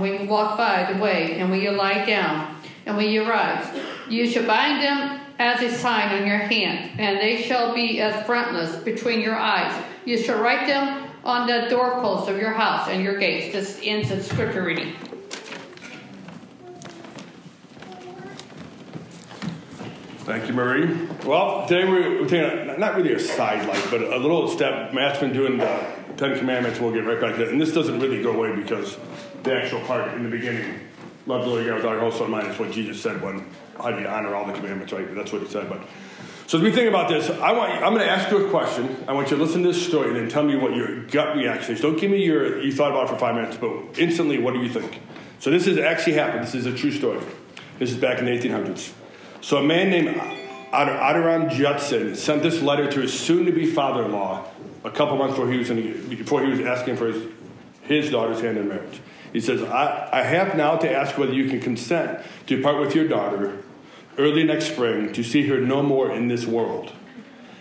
and when you walk by the way, and when you lie down, and when you rise. You shall bind them as a sign on your hand, and they shall be as frontlets between your eyes. You shall write them on the doorposts of your house and your gates. This ends the scripture reading. Thank you, Marie. Well, today we're, taking a, not really a side light, but a little step. Matt's been doing the Ten Commandments. We'll get right back to it. And this doesn't really go away because the actual part in the beginning, love the Lord your God with all your whole soul and mind, is what Jesus said when how do you honor all the commandments, right? That's what he said. But so as we think about this, I want I'm going to ask you a question. I want you to listen to this story and then tell me what your gut reaction is. Don't give me your you thought about it for five minutes, but instantly, what do you think? So this has actually happened. This is a true story. This is back in the 1800s. So a man named Adoniram Judson sent this letter to his soon-to-be father-in-law a couple months before he was in, before he was asking for his, his daughter's hand in marriage. He says, I, I have now to ask whether you can consent to part with your daughter early next spring to see her no more in this world.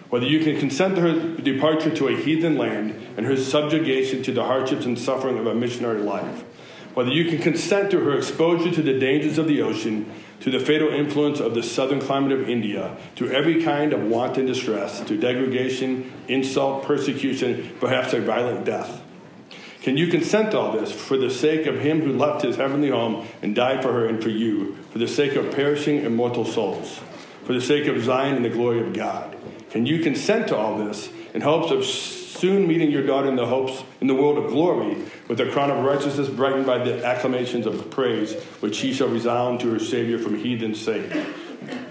Whether you can consent to her departure to a heathen land and her subjugation to the hardships and suffering of a missionary life. Whether you can consent to her exposure to the dangers of the ocean to the fatal influence of the southern climate of India, to every kind of want and distress, to degradation, insult, persecution, perhaps a violent death. Can you consent to all this for the sake of him who left his heavenly home and died for her and for you, for the sake of perishing immortal souls, for the sake of Zion and the glory of God? Can you consent to all this in hopes of soon meeting your daughter in the hopes in the world of glory with a crown of righteousness brightened by the acclamations of praise which she shall resound to her savior from heathen sake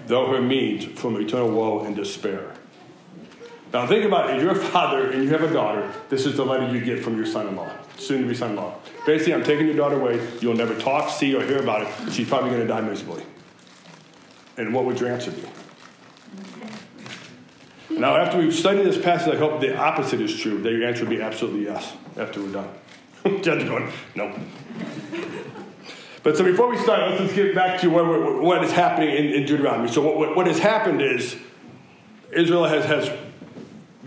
though her means from eternal woe and despair? Now think about it. If you're a father and you have a daughter. This is the letter you get from your son-in-law soon to be son-in-law basically i'm taking your daughter away you'll never talk see or hear about it she's probably going to die miserably and what would your answer be now, after we've studied this passage, I hope the opposite is true, that your answer would be absolutely yes after we're done. Judge going, no. But so before we start, let's just get back to what, what is happening in, in Deuteronomy. So, what, what, has happened is Israel has, has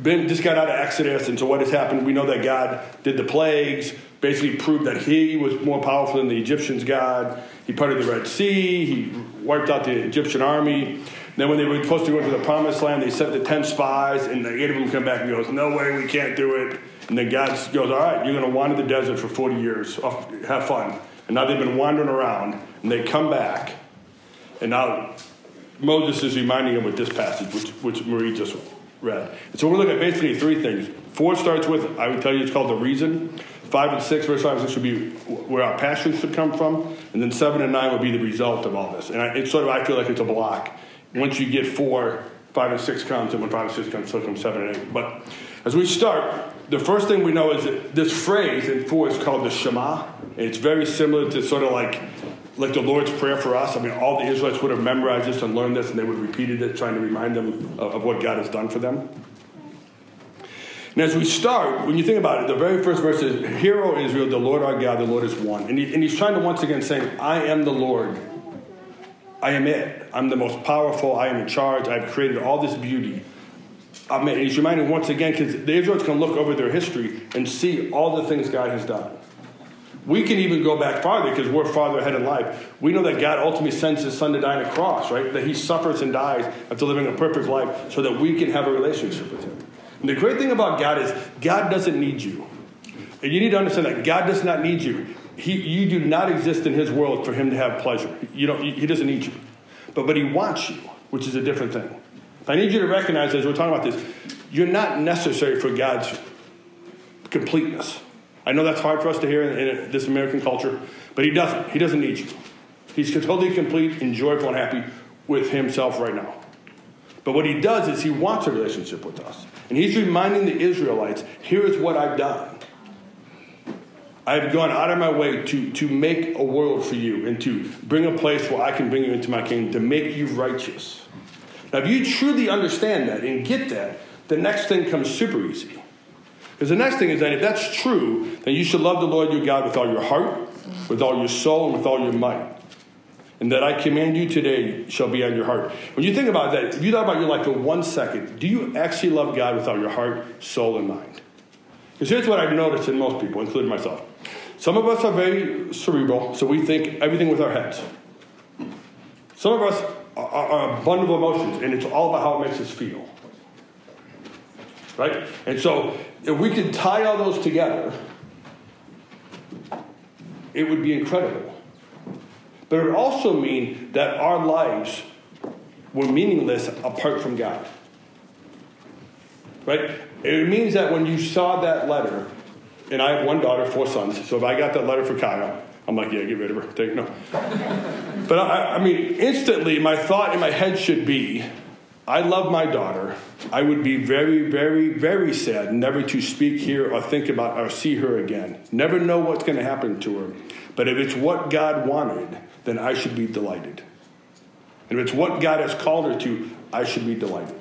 been just got out of Exodus, and so what has happened? We know that God did the plagues, basically proved that He was more powerful than the Egyptians' God. He parted the Red Sea, He wiped out the Egyptian army. Then when they were supposed to go to the promised land, they sent the 10 spies, and the eight of them come back and goes, no way, we can't do it. And then God goes, all right, you're going to wander the desert for 40 years. Have fun. And now they've been wandering around, and they come back. And now Moses is reminding them with this passage, which, which Marie just read. And so we're looking at basically three things. Four starts with, I would tell you, it's called the reason. Five and six, verse five and six would be where our passion should come from. And then seven and nine would be the result of all this. And I, it's sort of, I feel like it's a block once you get four, five and six comes, and when five and six comes, so comes seven and eight. But as we start, the first thing we know is that this phrase in four is called the Shema. And it's very similar to sort of like like the Lord's Prayer for us. I mean, all the Israelites would have memorized this and learned this, and they would have repeated it, trying to remind them of, of what God has done for them. And as we start, when you think about it, the very first verse is, Hear, O Israel, the Lord our God, the Lord is one. And, he, and he's trying to once again say, I am the Lord I am it. I'm the most powerful. I am in charge. I've created all this beauty. I mean, he's reminding once again because the Israelites can look over their history and see all the things God has done. We can even go back farther because we're farther ahead in life. We know that God ultimately sends his son to die on a cross, right? That he suffers and dies after living a perfect life so that we can have a relationship with him. And the great thing about God is God doesn't need you. And you need to understand that God does not need you he, you do not exist in his world for him to have pleasure. You don't, he doesn't need you. But, but he wants you, which is a different thing. I need you to recognize as we're talking about this, you're not necessary for God's completeness. I know that's hard for us to hear in, in this American culture, but he doesn't. He doesn't need you. He's totally complete and joyful and happy with himself right now. But what he does is he wants a relationship with us. And he's reminding the Israelites here is what I've done. I've gone out of my way to, to make a world for you and to bring a place where I can bring you into my kingdom, to make you righteous. Now, if you truly understand that and get that, the next thing comes super easy. Because the next thing is that if that's true, then you should love the Lord your God with all your heart, with all your soul, and with all your might. and that I command you today shall be on your heart. When you think about that, if you thought about your life for one second, do you actually love God with all your heart, soul, and mind? Because here's what I've noticed in most people, including myself. Some of us are very cerebral, so we think everything with our heads. Some of us are, are a bundle of emotions, and it's all about how it makes us feel. Right? And so, if we could tie all those together, it would be incredible. But it would also mean that our lives were meaningless apart from God. Right? It means that when you saw that letter, and I have one daughter, four sons, so if I got that letter for Kyle, I'm like, yeah, get rid of her. Take. No. but I, I mean, instantly, my thought in my head should be I love my daughter. I would be very, very, very sad never to speak here or think about or see her again. Never know what's going to happen to her. But if it's what God wanted, then I should be delighted. And if it's what God has called her to, I should be delighted.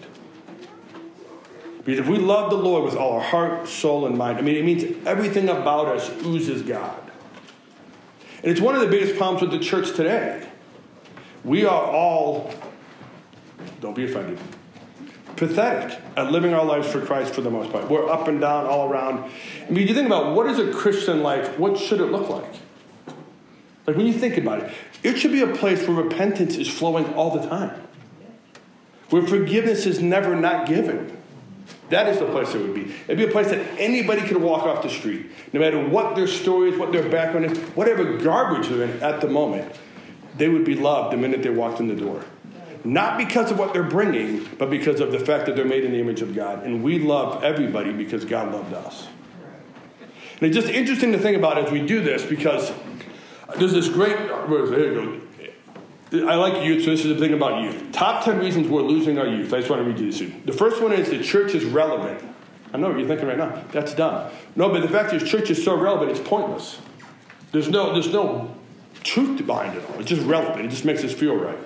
Because if we love the Lord with all our heart, soul, and mind, I mean, it means everything about us oozes God. And it's one of the biggest problems with the church today. We are all, don't be offended, pathetic at living our lives for Christ for the most part. We're up and down all around. I mean, you think about what is a Christian life, what should it look like? Like when you think about it, it should be a place where repentance is flowing all the time, where forgiveness is never not given. That is the place it would be. It'd be a place that anybody could walk off the street, no matter what their story is, what their background is, whatever garbage they're in at the moment, they would be loved the minute they walked in the door. Not because of what they're bringing, but because of the fact that they're made in the image of God. And we love everybody because God loved us. And it's just interesting to think about as we do this because there's this great, there you go. I like youth, so this is the thing about youth. Top 10 reasons we're losing our youth. I just want to read you this. soon. The first one is the church is relevant. I know what you're thinking right now. That's dumb. No, but the fact is, church is so relevant, it's pointless. There's no, there's no truth behind it all. It's just relevant. It just makes us feel right.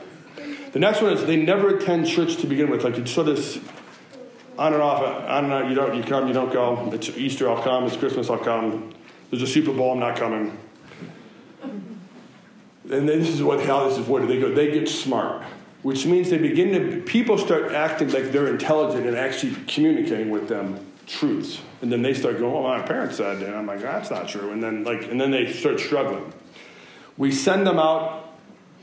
The next one is they never attend church to begin with. Like it's sort of on and off, on and on. You don't, you come, you don't go. It's Easter, I'll come. It's Christmas, I'll come. There's a Super Bowl, I'm not coming. And this is what how this is worded. They go, they get smart, which means they begin to people start acting like they're intelligent and actually communicating with them truths. And then they start going, "Well, my parents said," and I'm like, "That's not true." And then like, and then they start struggling. We send them out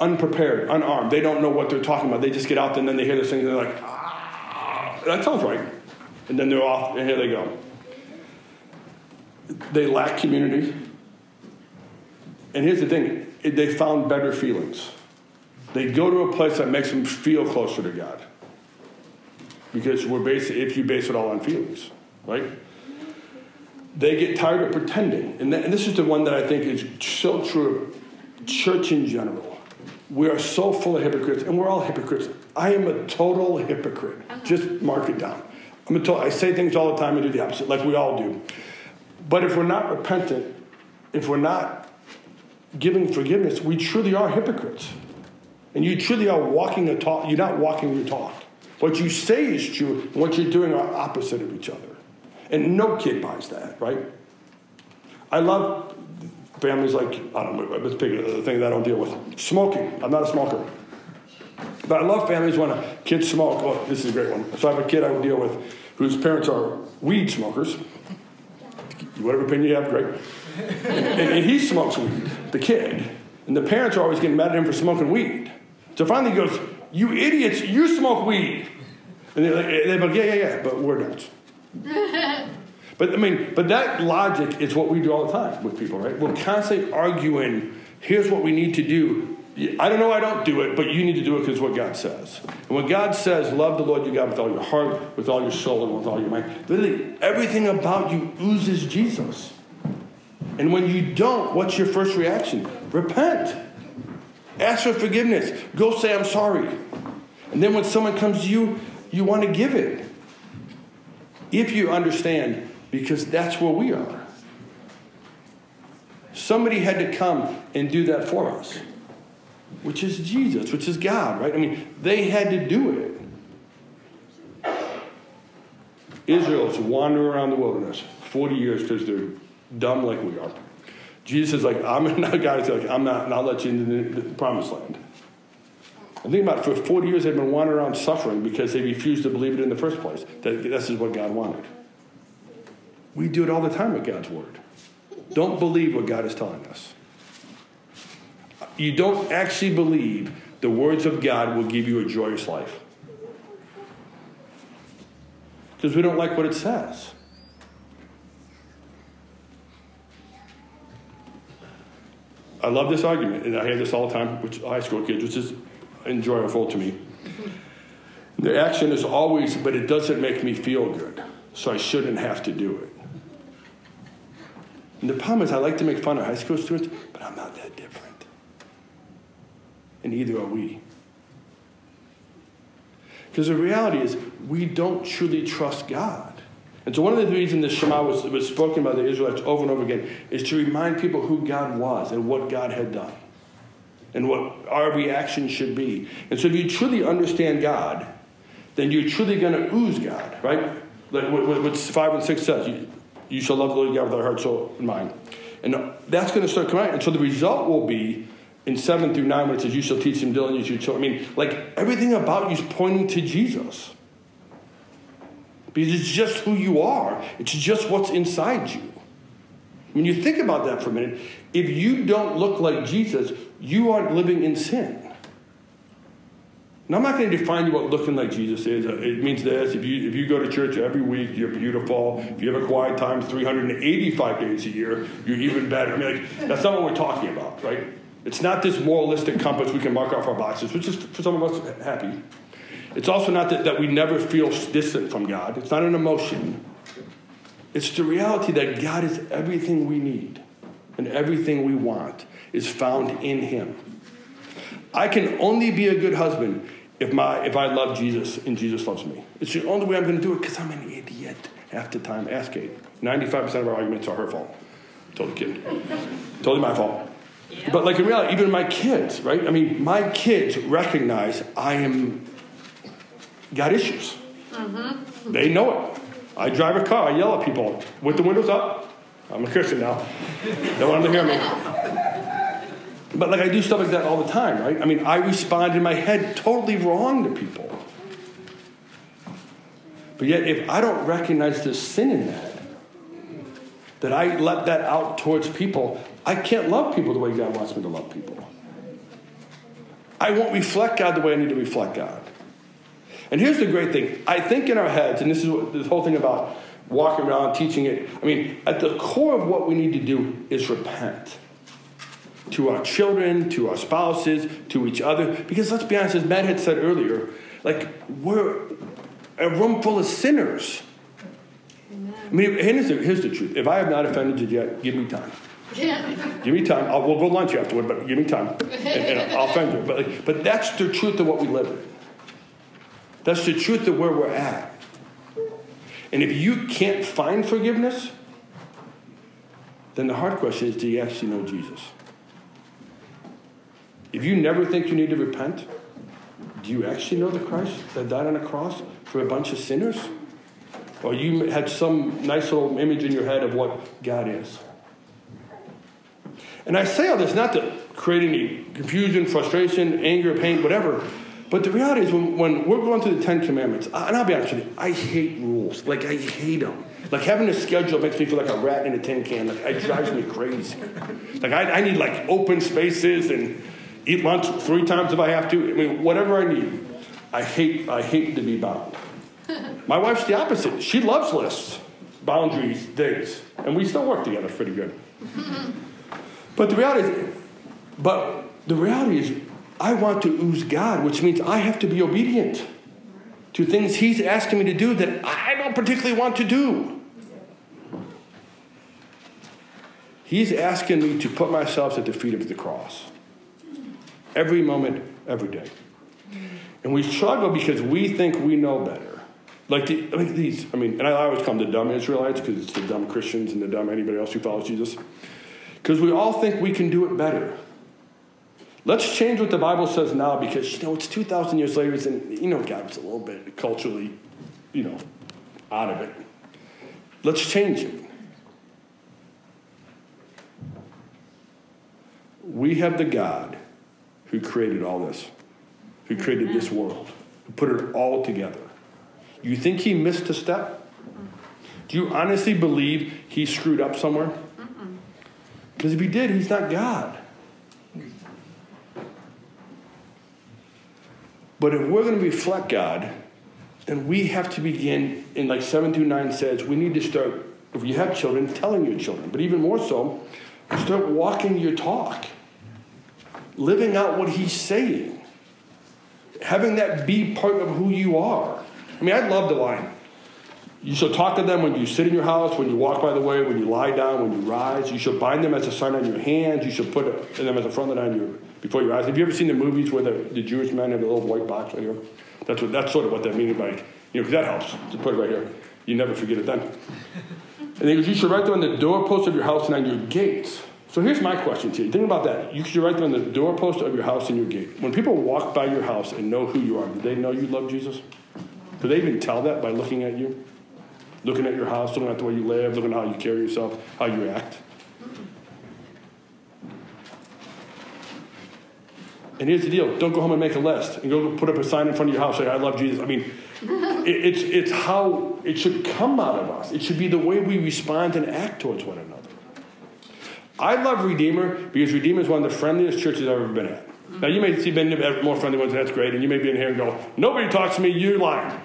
unprepared, unarmed. They don't know what they're talking about. They just get out there and then they hear this thing and they're like, "Ah, that sounds right," and then they're off and here they go. They lack community. And here's the thing they found better feelings. They go to a place that makes them feel closer to God. Because we're basing, if you base it all on feelings, right? They get tired of pretending. And, and this is the one that I think is so true of church in general. We are so full of hypocrites, and we're all hypocrites. I am a total hypocrite. Uh-huh. Just mark it down. I'm a total, I say things all the time and do the opposite, like we all do. But if we're not repentant, if we're not giving forgiveness, we truly are hypocrites. And you truly are walking a talk. You're not walking your talk. What you say is true, and what you're doing are opposite of each other. And no kid buys that, right? I love families like, I don't know, let's pick a thing that I don't deal with. Smoking. I'm not a smoker. But I love families when a kid smoke. Oh, this is a great one. So I have a kid I would deal with whose parents are weed smokers. Whatever opinion you have, great. and, and he smokes weed, the kid. And the parents are always getting mad at him for smoking weed. So finally he goes, You idiots, you smoke weed. And they're like, they're like Yeah, yeah, yeah, but we're not. but I mean, but that logic is what we do all the time with people, right? We're constantly arguing, here's what we need to do. I don't know I don't do it, but you need to do it because what God says. And when God says, love the Lord your God with all your heart, with all your soul, and with all your mind, literally everything about you oozes Jesus. And when you don't, what's your first reaction? Repent. Ask for forgiveness. Go say, I'm sorry. And then when someone comes to you, you want to give it. If you understand, because that's where we are. Somebody had to come and do that for us, which is Jesus, which is God, right? I mean, they had to do it. Israel's wandering around the wilderness 40 years because they're dumb like we are. Jesus is like, I'm not, God is like, I'm not, and I'll let you into the, promised land. And think about it, for 40 years they've been wandering around suffering because they refused to believe it in the first place. That this is what God wanted. We do it all the time with God's word. Don't believe what God is telling us. You don't actually believe the words of God will give you a joyous life. Because we don't like what it says. I love this argument, and I hear this all the time with high school kids, which is enjoyable to me. The action is always, but it doesn't make me feel good, so I shouldn't have to do it. And the problem is, I like to make fun of high school students, but I'm not that different. And neither are we. Because the reality is, we don't truly trust God. And so, one of the reasons the Shema was, was spoken by the Israelites over and over again is to remind people who God was and what God had done and what our reaction should be. And so, if you truly understand God, then you're truly going to ooze God, right? Like what, 5 and 6 says you, you shall love the Lord your God with our heart, soul, and mind. And that's going to start coming out. And so, the result will be in 7 through 9 when it says, You shall teach them diligently your children. I mean, like everything about you is pointing to Jesus. Because it's just who you are, it's just what's inside you. When you think about that for a minute, if you don't look like Jesus, you aren't living in sin. Now, I'm not going to define you what looking like Jesus is. Uh, it means this if you, if you go to church every week, you're beautiful. If you have a quiet time 385 days a year, you're even better. I mean, like, that's not what we're talking about, right? It's not this moralistic compass we can mark off our boxes, which is for some of us happy. It's also not that, that we never feel distant from God, it's not an emotion. It's the reality that God is everything we need and everything we want is found in Him. I can only be a good husband if, my, if I love Jesus and Jesus loves me. It's the only way I'm going to do it because I'm an idiot half the time. Ask Kate. 95% of our arguments are her fault. Totally kidding. totally my fault. But like in reality, even my kids, right? I mean, my kids recognize I am got issues. Mm-hmm. They know it. I drive a car, I yell at people with the windows up. I'm a Christian now. Don't want them to hear me. But like I do stuff like that all the time, right? I mean, I respond in my head totally wrong to people. But yet, if I don't recognize the sin in that, that I let that out towards people, I can't love people the way God wants me to love people. I won't reflect God the way I need to reflect God. And here's the great thing I think in our heads, and this is what this whole thing about walking around teaching it, I mean, at the core of what we need to do is repent to our children, to our spouses, to each other. Because let's be honest, as Matt had said earlier, like we're a room full of sinners. Amen. I mean, here's the, here's the truth. If I have not offended you yet, give me time. give me time. I'll, we'll go lunch afterward, but give me time, and, and I'll offend you. But, but that's the truth of what we live in. That's the truth of where we're at. And if you can't find forgiveness, then the hard question is do you actually know Jesus? If you never think you need to repent, do you actually know the Christ that died on a cross for a bunch of sinners? Or you had some nice little image in your head of what God is? And I say all this not to create any confusion, frustration, anger, pain, whatever. But the reality is, when, when we're going through the Ten Commandments, and I'll be honest with you, I hate rules. Like, I hate them. Like, having a schedule makes me feel like a rat in a tin can. Like, it drives me crazy. Like, I, I need, like, open spaces and eat lunch three times if I have to. I mean, whatever I need. I hate, I hate to be bound. My wife's the opposite. She loves lists, boundaries, dates. And we still work together pretty good. But the reality is, but the reality is, I want to ooze God, which means I have to be obedient to things He's asking me to do that I don't particularly want to do. He's asking me to put myself at the feet of the cross every moment, every day. And we struggle because we think we know better. Like, the, like these, I mean, and I always come to dumb Israelites because it's the dumb Christians and the dumb anybody else who follows Jesus. Because we all think we can do it better. Let's change what the Bible says now because, you know, it's 2,000 years later, and, you know, God was a little bit culturally, you know, out of it. Let's change it. We have the God who created all this, who created this mm-hmm. world, who put it all together. You think he missed a step? Do you honestly believe he screwed up somewhere? Because if he did, he's not God. But if we're going to reflect God, then we have to begin, and like 729 says, we need to start, if you have children, telling your children. But even more so, start walking your talk, living out what he's saying, having that be part of who you are. I mean, I love the line. You shall talk to them when you sit in your house, when you walk by the way, when you lie down, when you rise. You shall bind them as a sign on your hands. You shall put them as a frontlet on your before your eyes. Have you ever seen the movies where the, the Jewish men have the little white box right here? That's what that's sort of what that meaning by you know because that helps. Just put it right here. You never forget it then. And he goes, you should write them on the doorpost of your house and on your gates. So here's my question to you. Think about that. You should write them on the doorpost of your house and your gate. When people walk by your house and know who you are, do they know you love Jesus? Do they even tell that by looking at you? looking at your house, looking at the way you live, looking at how you carry yourself, how you act. And here's the deal don't go home and make a list and go put up a sign in front of your house saying, I love Jesus. I mean, it, it's, it's how it should come out of us. It should be the way we respond and act towards one another. I love Redeemer because Redeemer is one of the friendliest churches I've ever been at. Now, you may see been uh, more friendly ones, and that's great, and you may be in here and go, Nobody talks to me, you're lying.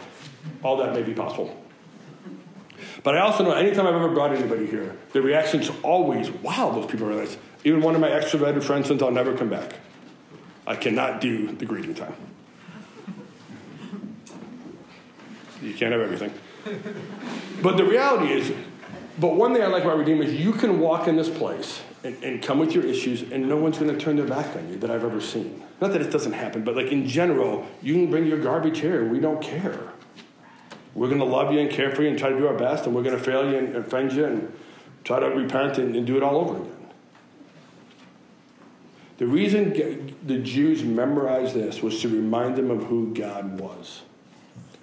All that may be possible. But I also know anytime I've ever brought anybody here, the reaction's always, wow, those people are nice. Even one of my extroverted friends says, I'll never come back. I cannot do the greeting time. You can't have everything. But the reality is, but one thing I like about Redeemer is you can walk in this place and, and come with your issues, and no one's going to turn their back on you that I've ever seen. Not that it doesn't happen, but like in general, you can bring your garbage here, we don't care. We're going to love you and care for you and try to do our best, and we're going to fail you and offend you and try to repent and, and do it all over again. The reason the Jews memorized this was to remind them of who God was.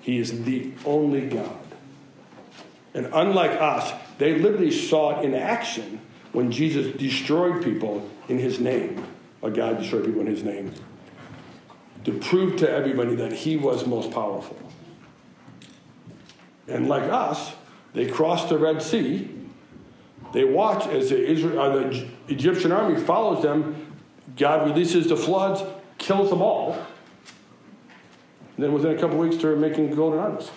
He is the only God. And unlike us, they literally saw it in action when Jesus destroyed people in his name, God destroyed people in his name, to prove to everybody that he was most powerful. And like us, they cross the Red Sea. They watch as the, Israel, uh, the Egyptian army follows them. God releases the floods, kills them all. And then within a couple weeks, they're making golden idols.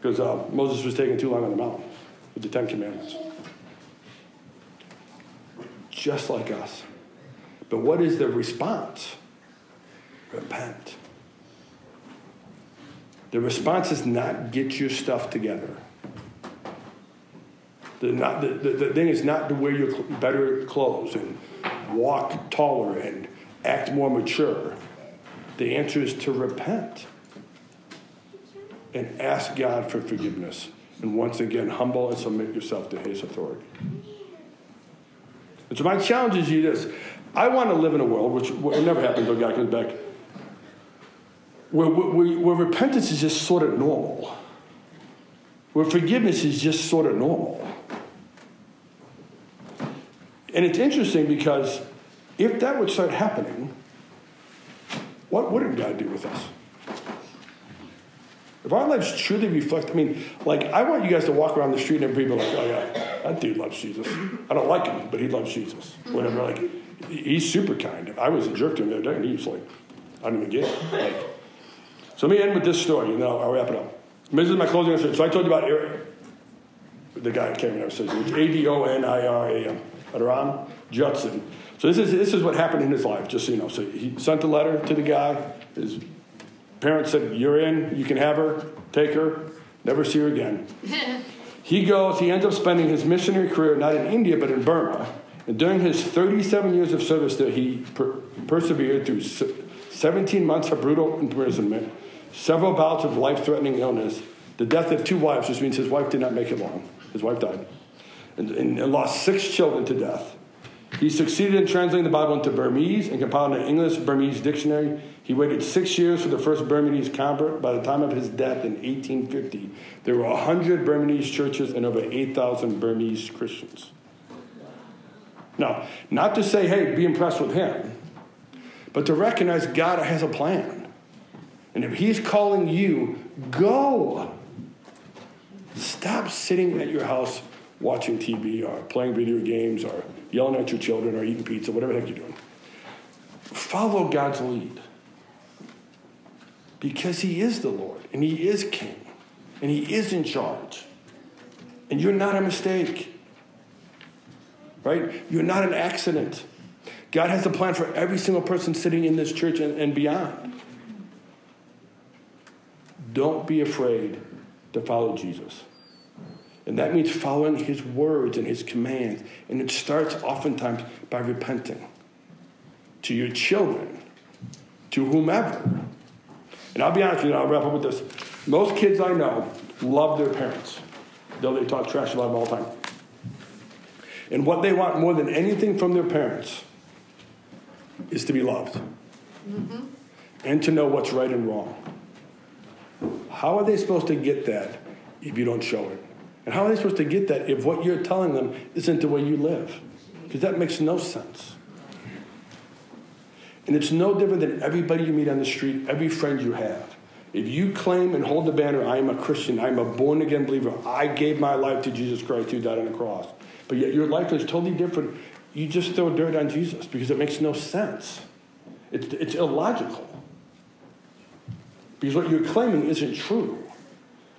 Because uh, Moses was taking too long on the mountain with the Ten Commandments. Just like us. But what is the response? Repent. The response is not get your stuff together. The, not, the, the, the thing is not to wear your cl- better clothes and walk taller and act more mature. The answer is to repent and ask God for forgiveness. And once again, humble and submit yourself to His authority. And so, my challenge is you this I want to live in a world, which will never happen until God comes back, where, where, where repentance is just sort of normal, where forgiveness is just sort of normal. And it's interesting because if that would start happening, what wouldn't God do with us? If our lives truly reflect, I mean, like, I want you guys to walk around the street and people are like, oh, yeah, that dude loves Jesus. I don't like him, but he loves Jesus. Whatever, like, he's super kind. I was a jerk to him the other day, and he was like, I don't even get it. Like, so let me end with this story, and then I'll, I'll wrap it up. This is my closing answer. So I told you about Eric, the guy came and says it's A D O N I R A M, Adoniram Judson. So this is this is what happened in his life, just so you know. So he sent a letter to the guy. His parents said, "You're in. You can have her. Take her. Never see her again." he goes. He ends up spending his missionary career not in India but in Burma. And during his 37 years of service there, he per- persevered through 17 months of brutal imprisonment several bouts of life threatening illness, the death of two wives, which means his wife did not make it long. His wife died, and, and, and lost six children to death. He succeeded in translating the Bible into Burmese and compiled an English Burmese dictionary. He waited six years for the first Burmese convert. By the time of his death in 1850, there were 100 Burmese churches and over 8,000 Burmese Christians. Now, not to say, hey, be impressed with him, but to recognize God has a plan. And if He's calling you, go. Stop sitting at your house watching TV or playing video games or yelling at your children or eating pizza, whatever the heck you're doing. Follow God's lead. Because He is the Lord and He is King and He is in charge. And you're not a mistake, right? You're not an accident. God has a plan for every single person sitting in this church and, and beyond. Don't be afraid to follow Jesus. And that means following his words and his commands. And it starts oftentimes by repenting to your children, to whomever. And I'll be honest with you, I'll wrap up with this. Most kids I know love their parents, though they talk trash about them all the time. And what they want more than anything from their parents is to be loved mm-hmm. and to know what's right and wrong. How are they supposed to get that if you don't show it? And how are they supposed to get that if what you're telling them isn't the way you live? Because that makes no sense. And it's no different than everybody you meet on the street, every friend you have. If you claim and hold the banner, I am a Christian, I am a born again believer, I gave my life to Jesus Christ who died on the cross, but yet your life is totally different, you just throw dirt on Jesus because it makes no sense. It's, it's illogical. Because what you're claiming isn't true.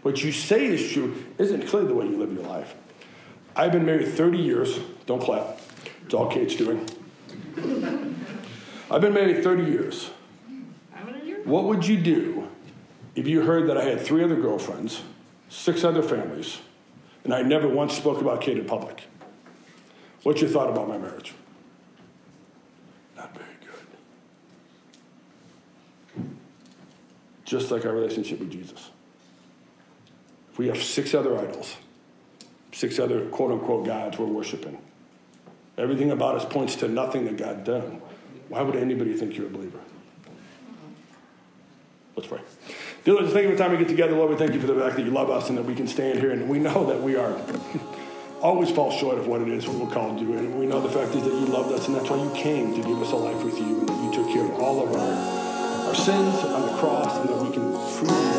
What you say is true isn't clearly the way you live your life. I've been married 30 years. Don't clap. It's all Kate's doing. I've been married 30 years. What would you do if you heard that I had three other girlfriends, six other families, and I never once spoke about Kate in public? What's your thought about my marriage? Not very good. Just like our relationship with Jesus. We have six other idols, six other quote unquote gods we're worshiping, everything about us points to nothing that God done. Why would anybody think you're a believer? Let's pray. Dear Lord, thank you for the time we get together. Lord, we thank you for the fact that you love us and that we can stand here and we know that we are always fall short of what it is what we're called to do. And we know the fact is that you loved us and that's why you came to give us a life with you and that you took care of all of our, our sins on the cross and that we can freely